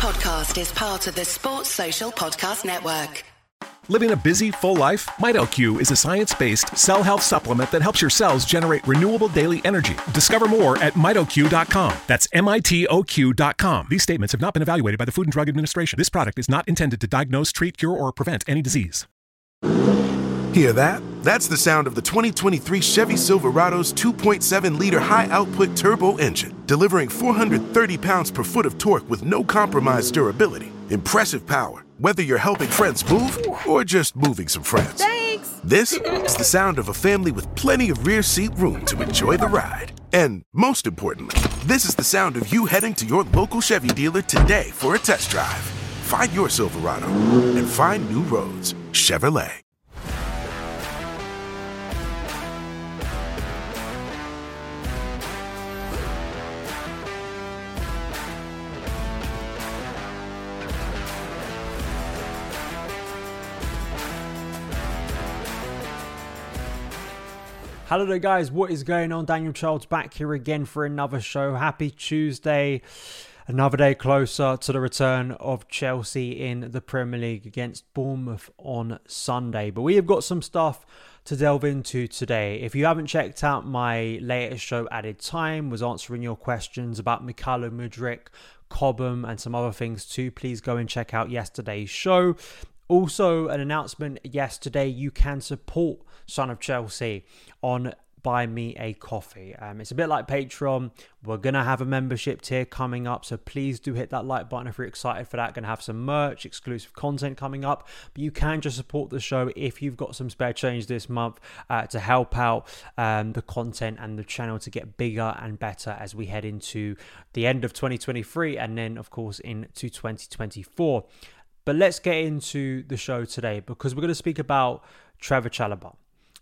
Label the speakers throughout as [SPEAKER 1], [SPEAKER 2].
[SPEAKER 1] podcast is part of the Sports Social Podcast Network.
[SPEAKER 2] Living a busy, full life? MitoQ is a science based cell health supplement that helps your cells generate renewable daily energy. Discover more at mitoq.com. That's M I T O Q.com. These statements have not been evaluated by the Food and Drug Administration. This product is not intended to diagnose, treat, cure, or prevent any disease.
[SPEAKER 3] Hear that? That's the sound of the 2023 Chevy Silverado's 2.7 liter high output turbo engine, delivering 430 pounds per foot of torque with no compromised durability. Impressive power, whether you're helping friends move or just moving some friends.
[SPEAKER 4] Thanks!
[SPEAKER 3] This is the sound of a family with plenty of rear seat room to enjoy the ride. And most importantly, this is the sound of you heading to your local Chevy dealer today for a test drive. Find your Silverado and find new roads. Chevrolet.
[SPEAKER 5] Hello there, guys. What is going on? Daniel Childs back here again for another show. Happy Tuesday. Another day closer to the return of Chelsea in the Premier League against Bournemouth on Sunday. But we have got some stuff to delve into today. If you haven't checked out my latest show, Added Time, was answering your questions about Mykhailo Mudryk, Cobham, and some other things too, please go and check out yesterday's show. Also, an announcement yesterday you can support Son of Chelsea on Buy Me a Coffee. Um, it's a bit like Patreon. We're going to have a membership tier coming up, so please do hit that like button if you're excited for that. Going to have some merch, exclusive content coming up, but you can just support the show if you've got some spare change this month uh, to help out um, the content and the channel to get bigger and better as we head into the end of 2023 and then, of course, into 2024. But let's get into the show today because we're going to speak about Trevoh Chalobah.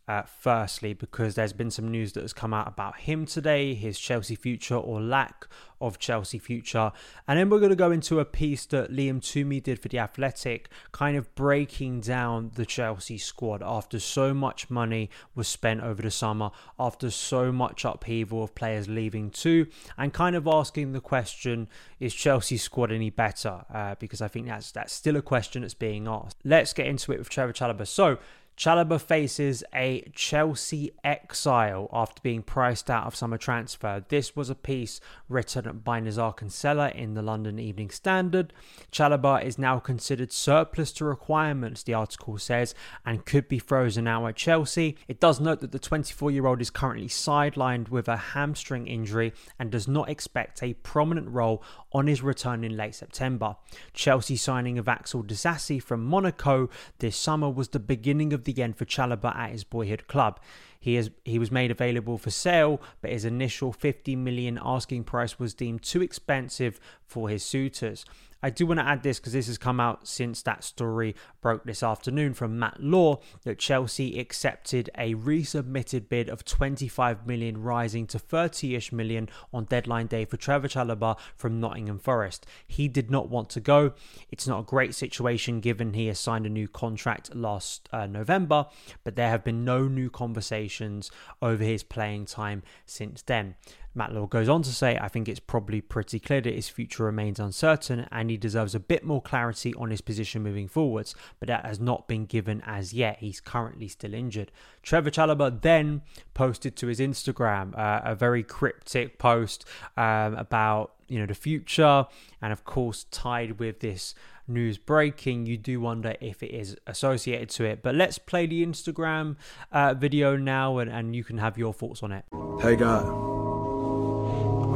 [SPEAKER 5] Uh, firstly, because there's been some news that has come out about him today, his Chelsea future or lack of Chelsea future. And then we're going to go into a piece that Liam Twomey did for The Athletic, kind of breaking down the Chelsea squad after so much money was spent over the summer, after so much upheaval of players leaving too, and kind of asking the question is Chelsea's squad any better? Uh, because I think that's, that's still a question that's being asked. Let's get into it with Trevoh Chalobah. So, Chalobah faces a Chelsea exile after being priced out of summer transfer. This was a piece written by Nizaar Kinsella in the London Evening Standard. Chalobah is now considered surplus to requirements, the article says, and could be frozen out at Chelsea. It does note that the 24 year old is currently sidelined with a hamstring injury and does not expect a prominent role on his return in late September. Chelsea signing of Axel Disasi from Monaco this summer was the beginning of the end for Chalobah at his boyhood club. He is he was made available for sale, but his initial 50 million asking price was deemed too expensive for his suitors. I do want to add this because this has come out since that story broke this afternoon from Matt Law that Chelsea accepted a resubmitted bid of 25 million, rising to 30ish million on deadline day for Trevoh Chalobah from Nottingham Forest. He did not want to go. It's not a great situation given he has signed a new contract last uh, November, but there have been no new conversations over his playing time since then. Matt Law goes on to say, I think it's probably pretty clear that his future remains uncertain and he deserves a bit more clarity on his position moving forwards, but that has not been given as yet. He's currently still injured. Trevoh Chalobah then posted to his Instagram uh, a very cryptic post um, about you know the future and of course tied with this news breaking you do wonder if it is associated to it but let's play the instagram uh, video now and, and you can have your thoughts on it
[SPEAKER 6] hey god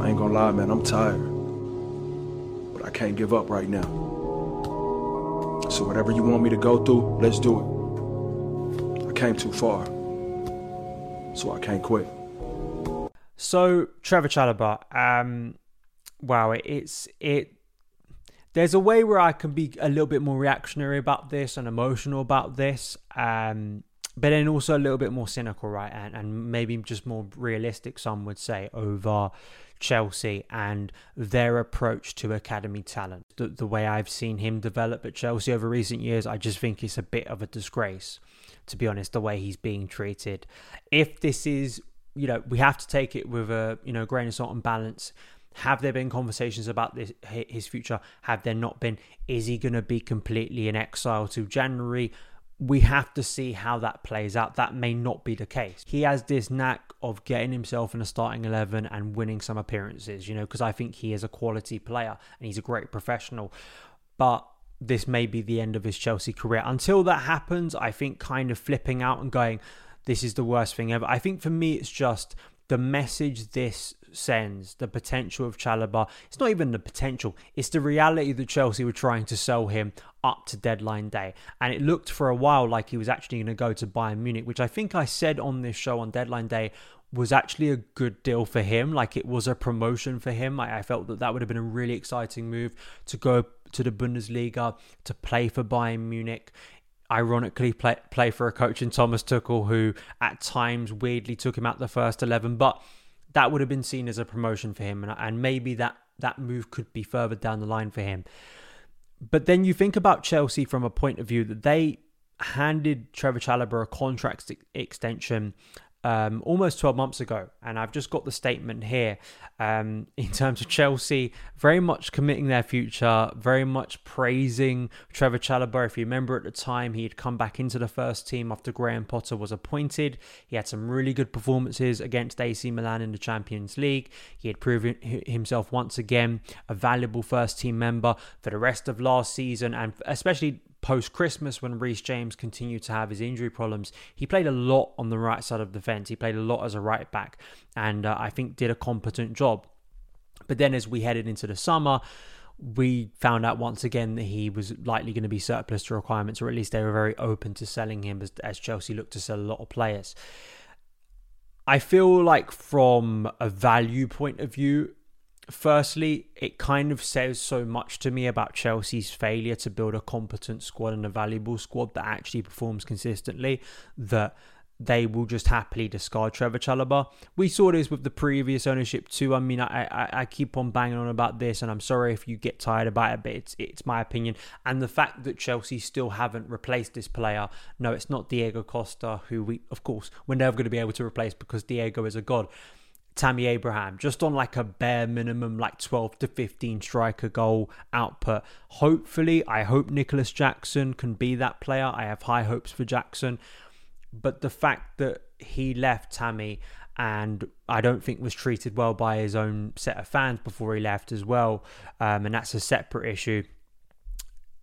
[SPEAKER 6] I ain't gonna lie, man, I'm tired. But I can't give up right now. So whatever you want me to go through, let's do it. I came too far. So I can't quit.
[SPEAKER 5] So Trevoh Chalobah, um, wow, it, it's it. There's a way where I can be a little bit more reactionary about this and emotional about this. Um, but then also a little bit more cynical, right? And, and maybe just more realistic, some would say, over Chelsea and their approach to academy talent. The, the way I've seen him develop at Chelsea over recent years, I just think it's a bit of a disgrace, to be honest, the way he's being treated. If this is, you know, we have to take it with a, you know, grain of salt and balance. Have there been conversations about this his future? Have there not been? Is he going to be completely in exile to January? We have to see how that plays out. That may not be the case. He has this knack of getting himself in a starting 11 and winning some appearances, you know, because I think he is a quality player and he's a great professional. But this may be the end of his Chelsea career. Until that happens, I think kind of flipping out and going, this is the worst thing ever. I think for me, it's just the message this sends, the potential of Chalobah. It's not even the potential, it's the reality that Chelsea were trying to sell him up to deadline day. And it looked for a while like he was actually going to go to Bayern Munich, which I think I said on this show on deadline day was actually a good deal for him. Like it was a promotion for him. I, I, felt that that would have been a really exciting move to go to the Bundesliga, to play for Bayern Munich ironically play, play for a coach in Thomas Tuchel who at times weirdly took him out the first 11 but that would have been seen as a promotion for him and, and maybe that that move could be further down the line for him. But then you think about Chelsea from a point of view that they handed Trevoh Chalobah a contract extension um, almost 12 months ago. And I've just got the statement here um, in terms of Chelsea very much committing their future, very much praising Trevoh Chalobah. If you remember at the time, he had come back into the first team after Graham Potter was appointed. He had some really good performances against AC Milan in the Champions League. He had proven himself once again a valuable first team member for the rest of last season and especially post Christmas when Reece James continued to have his injury problems, he played a lot on the right side of the fence. He played a lot as a right back and uh, I think did a competent job. But then as we headed into the summer, we found out once again that he was likely going to be surplus to requirements, or at least they were very open to selling him as, as Chelsea looked to sell a lot of players. I feel like, from a value point of view, Firstly, it kind of says so much to me about Chelsea's failure to build a competent squad and a valuable squad that actually performs consistently that they will just happily discard Trevoh Chalobah. We saw this with the previous ownership too. I mean, I, I, I keep on banging on about this, and I'm sorry if you get tired about it, but it's it's my opinion. And the fact that Chelsea still haven't replaced this player, no, it's not Diego Costa, who we, of course, we're never going to be able to replace because Diego is a god. Tammy Abraham, just on like a bare minimum, like 12 to 15 striker goal output. Hopefully, I hope Nicolas Jackson can be that player. I have high hopes for Jackson. But the fact that he left Tammy and I don't think was treated well by his own set of fans before he left as well, um, and that's a separate issue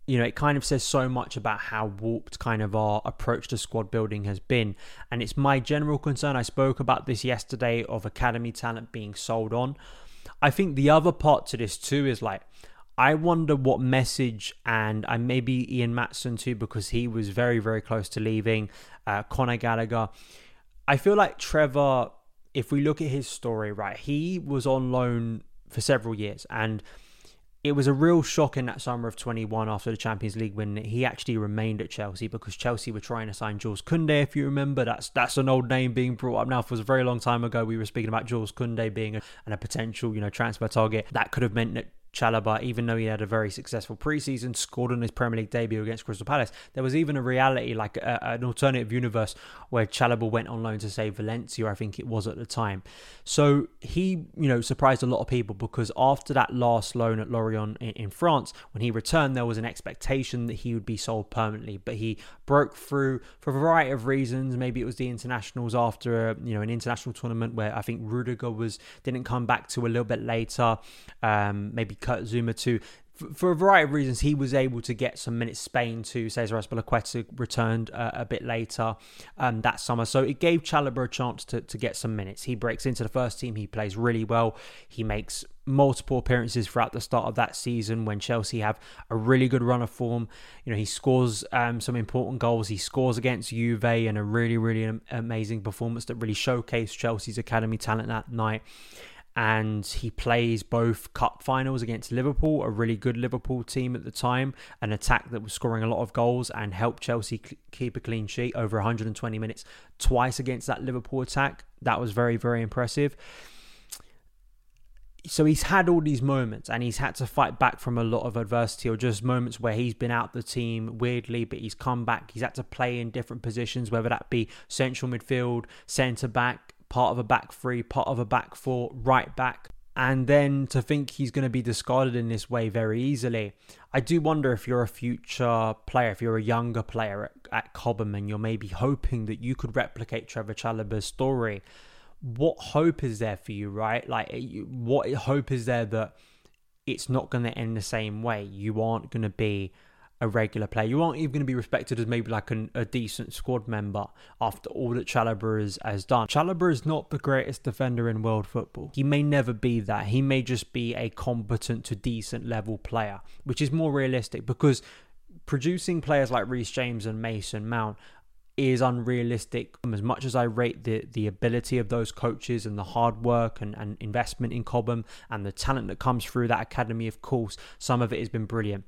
[SPEAKER 5] you know, it kind of says so much about how warped kind of our approach to squad building has been. And it's my general concern. I spoke about this yesterday of academy talent being sold on. I think the other part to this too is like, I wonder what message, and I maybe Ian Maatsen too, because he was very, very close to leaving. Uh, Conor Gallagher. I feel like Trevoh, if we look at his story, right, he was on loan for several years and it was a real shock in that summer of 21 after the Champions League when he actually remained at Chelsea because Chelsea were trying to sign Jules Koundé. If you remember, that's that's an old name being brought up now. For a very long time ago, we were speaking about Jules Koundé being a, and a potential, you know, transfer target. That could have meant that Chalobah, even though he had a very successful preseason, scored on his Premier League debut against Crystal Palace. There was even a reality, like a, an alternative universe, where Chalobah went on loan to say Valencia, I think it was at the time. So he, you know, surprised a lot of people because after that last loan at Lorient in, in France, when he returned, there was an expectation that he would be sold permanently, but he broke through for a variety of reasons. Maybe it was the internationals after, you know, an international tournament where I think Rudiger was didn't come back to a little bit later. Um, maybe Kurt Zouma too. For a variety of reasons, he was able to get some minutes. Spain to Cesar Azpilicueta returned uh, a bit later um, that summer, so it gave Chalobah a chance to, to get some minutes. He breaks into the first team. He plays really well. He makes multiple appearances throughout the start of that season when Chelsea have a really good run of form. You know, he scores um, some important goals. He scores against Juve in a really, really amazing performance that really showcased Chelsea's academy talent that night and he plays both cup finals against Liverpool, a really good Liverpool team at the time, an attack that was scoring a lot of goals and helped Chelsea keep a clean sheet over 120 minutes twice against that Liverpool attack. That was very, very impressive. So he's had all these moments and he's had to fight back from a lot of adversity or just moments where he's been out the team weirdly, but he's come back. He's had to play in different positions, whether that be central midfield, centre back, part of a back three, part of a back four, right back. and then to think he's going to be discarded in this way very easily. I do wonder if you're a future player, if you're a younger player at, at Cobham and you're maybe hoping that you could replicate Trevoh Chalobah's story. What hope is there for you, right? Like, eh, what hope is there that it's not going to end the same way? You aren't going to be a regular player. You aren't even going to be respected as maybe like an, a decent squad member after all that Chalobah has, done. Chalobah is not the greatest defender in world football. He may never be that. He may just be a competent to decent level player, which is more realistic because producing players like Reece James and Mason Mount is unrealistic. As much as I rate the, the ability of those coaches and the hard work and, and investment in Cobham and the talent that comes through that academy, of course, some of it has been brilliant.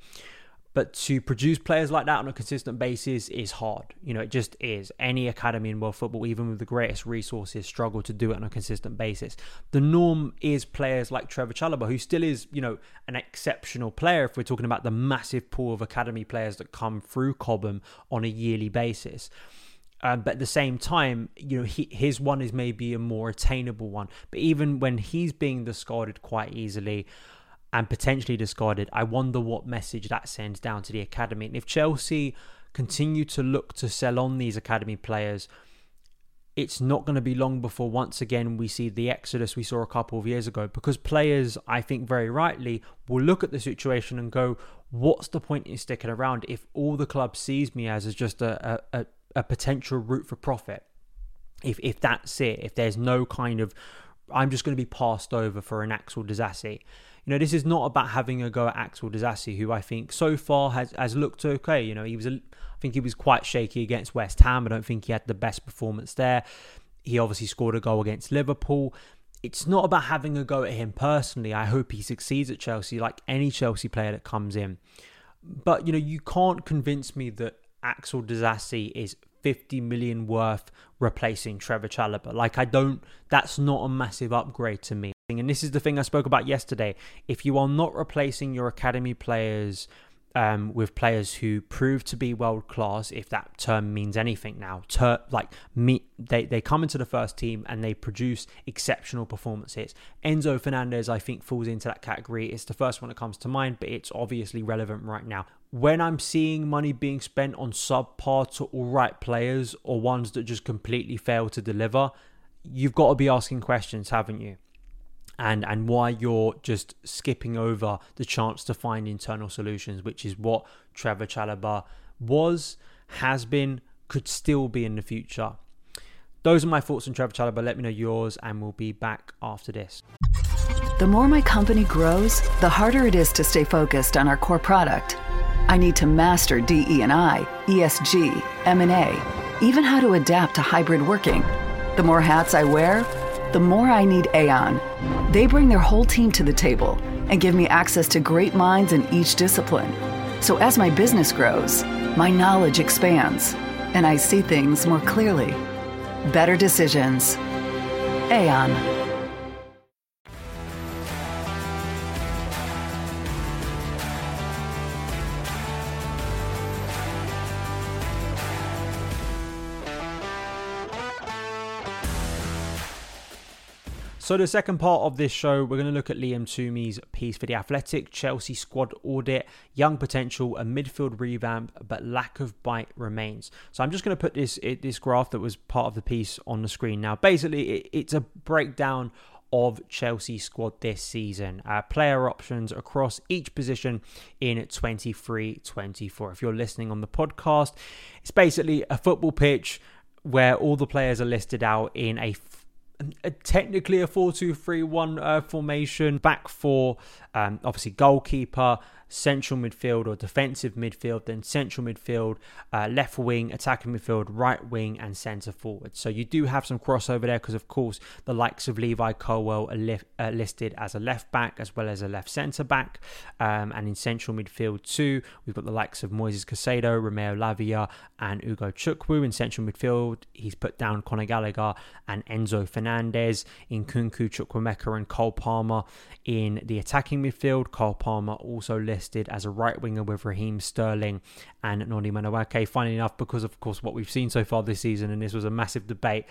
[SPEAKER 5] But to produce players like that on a consistent basis is hard. You know, it just is. Any academy in world football, even with the greatest resources, struggle to do it on a consistent basis. The norm is players like Trevoh Chalobah, who still is, you know, an exceptional player if we're talking about the massive pool of academy players that come through Cobham on a yearly basis. Um, but at the same time, you know, he, his one is maybe a more attainable one. But even when he's being discarded quite easily, and potentially discarded, I wonder what message that sends down to the academy. And if Chelsea continue to look to sell on these academy players, it's not going to be long before once again we see the exodus we saw a couple of years ago because players i think very rightly will look at the situation and go what's the point in sticking around if all the club sees me as is just a, a, a potential route for profit if if that's it if there's no kind of i'm just going to be passed over for an Axel Disasi you know, this is not about having a go at Axel Disasi, who I think so far has, has looked okay. You know, he was, a, I think he was quite shaky against West Ham. I don't think he had the best performance there. He obviously scored a goal against Liverpool. It's not about having a go at him personally. I hope he succeeds at Chelsea, like any Chelsea player that comes in. But you know, you can't convince me that Axel Disasi is 50 million worth replacing Trevoh Chalobah. Like I don't that's not a massive upgrade to me. And this is the thing I spoke about yesterday. If you are not replacing your academy players um, with players who prove to be world class, if that term means anything now. Ter- like me, they they come into the first team and they produce exceptional performances. Enzo Fernandez, I think, falls into that category. It's the first one that comes to mind, but it's obviously relevant right now. When I'm seeing money being spent on subpar to all right players or ones that just completely fail to deliver, you've got to be asking questions, haven't you? And and why you're just skipping over the chance to find internal solutions, which is what Trevoh Chalobah was, has been, could still be in the future. Those are my thoughts on Trevoh Chalobah. Let me know yours, and we'll be back after this.
[SPEAKER 4] The more my company grows, the harder it is to stay focused on our core product. I need to master DE and I, ESG, M&A, even how to adapt to hybrid working. The more hats I wear the more I need Aon. They bring their whole team to the table and give me access to great minds in each discipline. So as my business grows, my knowledge expands and I see things more clearly. Better decisions. Aon.
[SPEAKER 5] So, the second part of this show, we're going to look at Liam Twomey's piece for The Athletic Chelsea squad audit, young potential, a midfield revamp, but lack of bite remains. So, I'm just going to put this this graph that was part of the piece on the screen now. Basically, it's a breakdown of Chelsea squad this season. Uh, player options across each position in 23 24. If you're listening on the podcast, it's basically a football pitch where all the players are listed out in a technically a 4-2-3-1 uh, formation back four, um, obviously goalkeeper central midfield or defensive midfield, then central midfield, uh, left wing, attacking midfield, right wing, and centre forward. So you do have some crossover there because, of course, the likes of Levi Colwill are li- uh, listed as a left back as well as a left centre back. Um, and in central midfield, too, we've got the likes of Moises Caicedo, Romeo Lavia, and Ugochukwu. In central midfield, he's put down Conor Gallagher and Enzo Fernandez. In Nkunku, Chukwuemeka, and Cole Palmer. In the attacking midfield, Cole Palmer also lists listed as a right winger with Raheem Sterling and Noni Madueke. Funny enough, because of course what we've seen so far this season, and this was a massive debate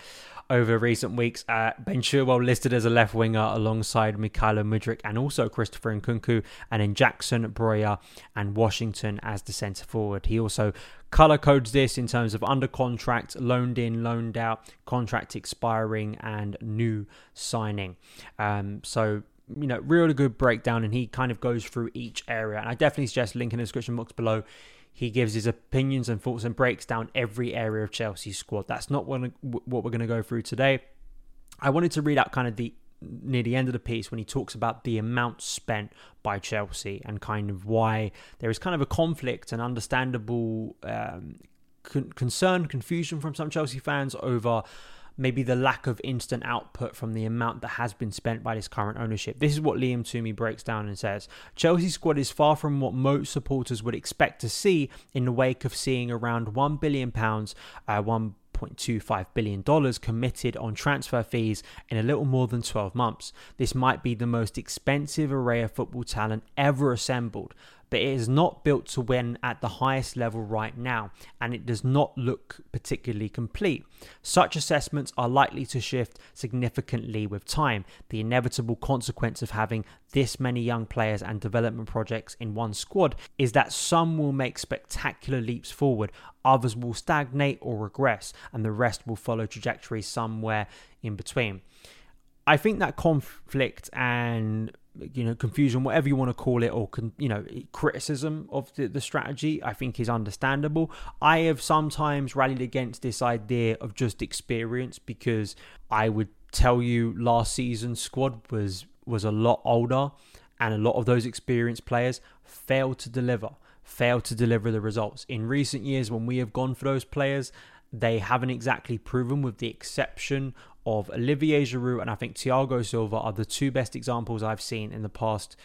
[SPEAKER 5] over recent weeks, uh, Ben Chilwell listed as a left winger alongside Mykhailo Mudryk and also Christopher Nkunku, and then Jackson, Broja, and Washington as the centre forward. He also color codes this in terms of under contract, loaned in, loaned out, contract expiring, and new signing. Um, so you know, really good breakdown, and he kind of goes through each area. And I definitely suggest link in the description box below. He gives his opinions and thoughts and breaks down every area of Chelsea's squad. That's not what, what we're going to go through today. I wanted to read out kind of the near the end of the piece when he talks about the amount spent by Chelsea and kind of why there is kind of a conflict and understandable um, con- concern, confusion from some Chelsea fans over maybe the lack of instant output from the amount that has been spent by this current ownership. This is what Liam Twomey breaks down and says Chelsea's squad is far from what most supporters would expect to see in the wake of seeing around £1 billion, uh, 1 $1.25 billion committed on transfer fees in a little more than 12 months. This might be the most expensive array of football talent ever assembled, but it is not built to win at the highest level right now, and it does not look particularly complete. Such assessments are likely to shift significantly with time. The inevitable consequence of having this many young players and development projects in one squad is that some will make spectacular leaps forward, others will stagnate or regress, and the rest will follow trajectories somewhere in between. I think that conflict and you know confusion whatever you want to call it or con, you know criticism of the, the strategy i think is understandable. I have sometimes rallied against this idea of just experience because i would tell you last season's squad was was a lot older and a lot of those experienced players failed to deliver failed to deliver the results. In recent years when we have gone for those players they haven't exactly proven with the exception of Olivier Giroud and I think Thiago Silva are the two best examples I've seen in the past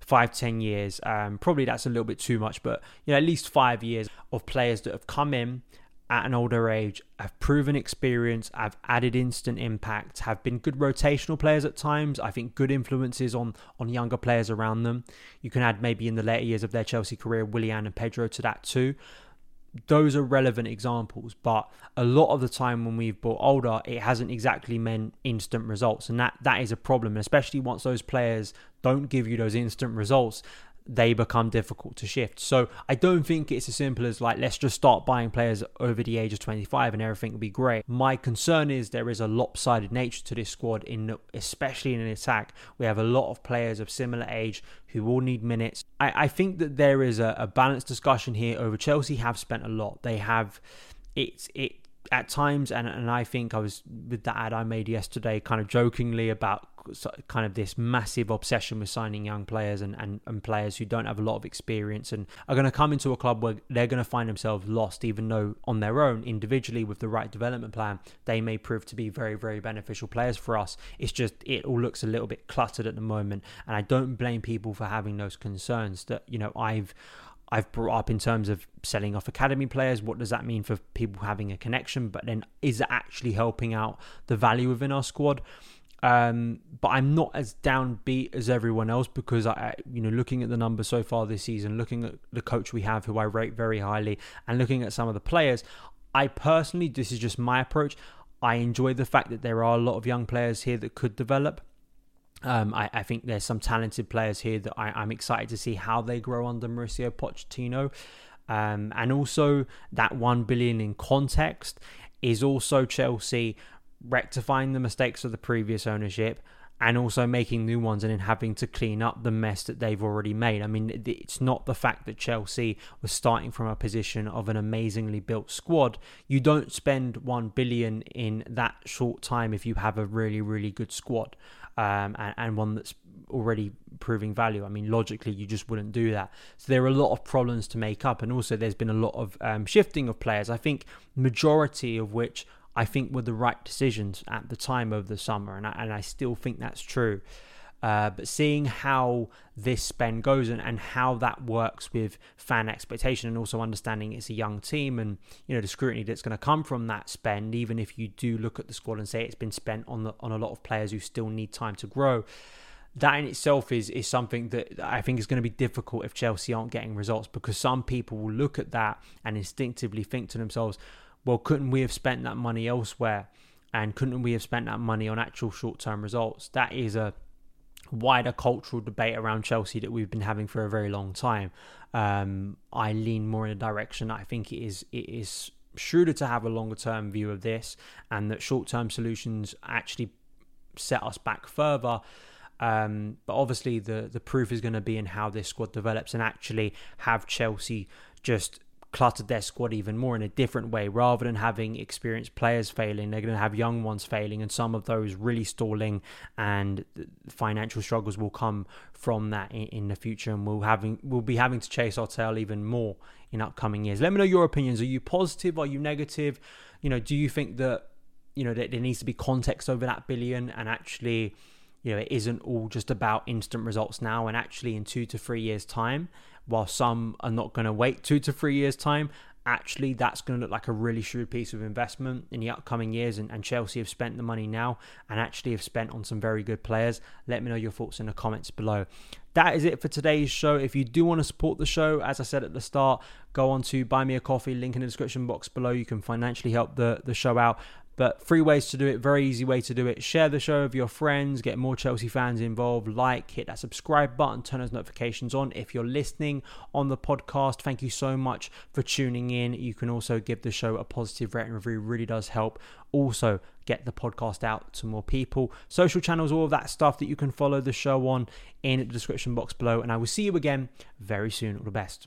[SPEAKER 5] five, ten years. Um, probably that's a little bit too much, but you know, at least five years of players that have come in at an older age, have proven experience, have added instant impact, have been good rotational players at times. I think good influences on on younger players around them. You can add maybe in the later years of their Chelsea career, Willian and Pedro to that too those are relevant examples, but a lot of the time when we've bought older, it hasn't exactly meant instant results, and that that is a problem. especially once those players don't give you those instant results, they become difficult to shift. So I don't think it's as simple as like let's just start buying players over the age of 25 and everything will be great. My concern is there is a lopsided nature to this squad in especially in an attack. We have a lot of players of similar age who all need minutes. I, I think that there is a, a balanced discussion here over Chelsea have spent a lot. They have it's it at times, and, and I think I was with that ad I made yesterday, kind of jokingly about kind of this massive obsession with signing young players and, and, and players who don't have a lot of experience and are going to come into a club where they're going to find themselves lost, even though on their own, individually, with the right development plan, they may prove to be very, very beneficial players for us. It's just, it all looks a little bit cluttered at the moment. And I don't blame people for having those concerns that, you know, I've. I've brought up in terms of selling off academy players. What does that mean for people having a connection? But then is it actually helping out the value within our squad? Um, but I'm not as downbeat as everyone else because I, you know, looking at the numbers so far this season, looking at the coach we have, who I rate very highly, and looking at some of the players, I personally, this is just my approach. I enjoy the fact that there are a lot of young players here that could develop. Um, I, I, think there's some talented players here that I, am excited to see how they grow under Mauricio Pochettino. Um, and also that one billion in context is also Chelsea rectifying the mistakes of the previous ownership and also making new ones and then having to clean up the mess that they've already made. I mean, it's not the fact that Chelsea was starting from a position of an amazingly built squad. You don't spend 1 billion in that short time if you have a really really good squad um, and, and one that's already proving value. I mean, logically, you just wouldn't do that. So there are a lot of problems to make up, and also there's been a lot of um, shifting of players. I think majority of which I think were the right decisions at the time of the summer, and I, and I still think that's true. Uh, but seeing how this spend goes and, and how that works with fan expectation and also understanding it's a young team and you know the scrutiny that's going to come from that spend even if you do look at the squad and say it's been spent on the, on a lot of players who still need time to grow that in itself is is something that I think is going to be difficult if Chelsea aren't getting results because some people will look at that and instinctively think to themselves, well, couldn't we have spent that money elsewhere? And couldn't we have spent that money on actual short term results? That is a wider cultural debate around Chelsea that we've been having for a very long time. Um, I lean more in a direction. I think it is it is shrewder to have a longer term view of this, and that short term solutions actually set us back further. Um, but obviously, the the proof is going to be in how this squad develops, and actually have Chelsea just cluttered their squad even more in a different way. Rather than having experienced players failing they're going to have young ones failing and some of those really stalling and financial struggles will come from that in, in the future and we'll having we'll be having to chase our tail even more in upcoming years. Let me know your opinions. Are you positive? Are you negative? You know do you think that you know that there needs to be context over that billion and actually you know it isn't all just about instant results now and actually in 2 to 3 years time while some are not going to wait two to three years' time, actually that's going to look like a really shrewd piece of investment in the upcoming years and, and, Chelsea have spent the money now and actually have spent on some very good players. Let me know your thoughts in the comments below. That is it for today's show. If you do want to support the show as I said at the start go on to buy me a coffee link in the description box below. You can financially help the the show out but three ways to do it, very easy way to do it. Share the show with your friends, get more Chelsea fans involved, like, hit that subscribe button, turn those notifications on. If you're listening on the podcast, thank you so much for tuning in. You can also give the show a positive rating review, really does help. Also, get the podcast out to more people. Social channels, all of that stuff that you can follow the show on in the description box below. And I will see you again very soon. All the best.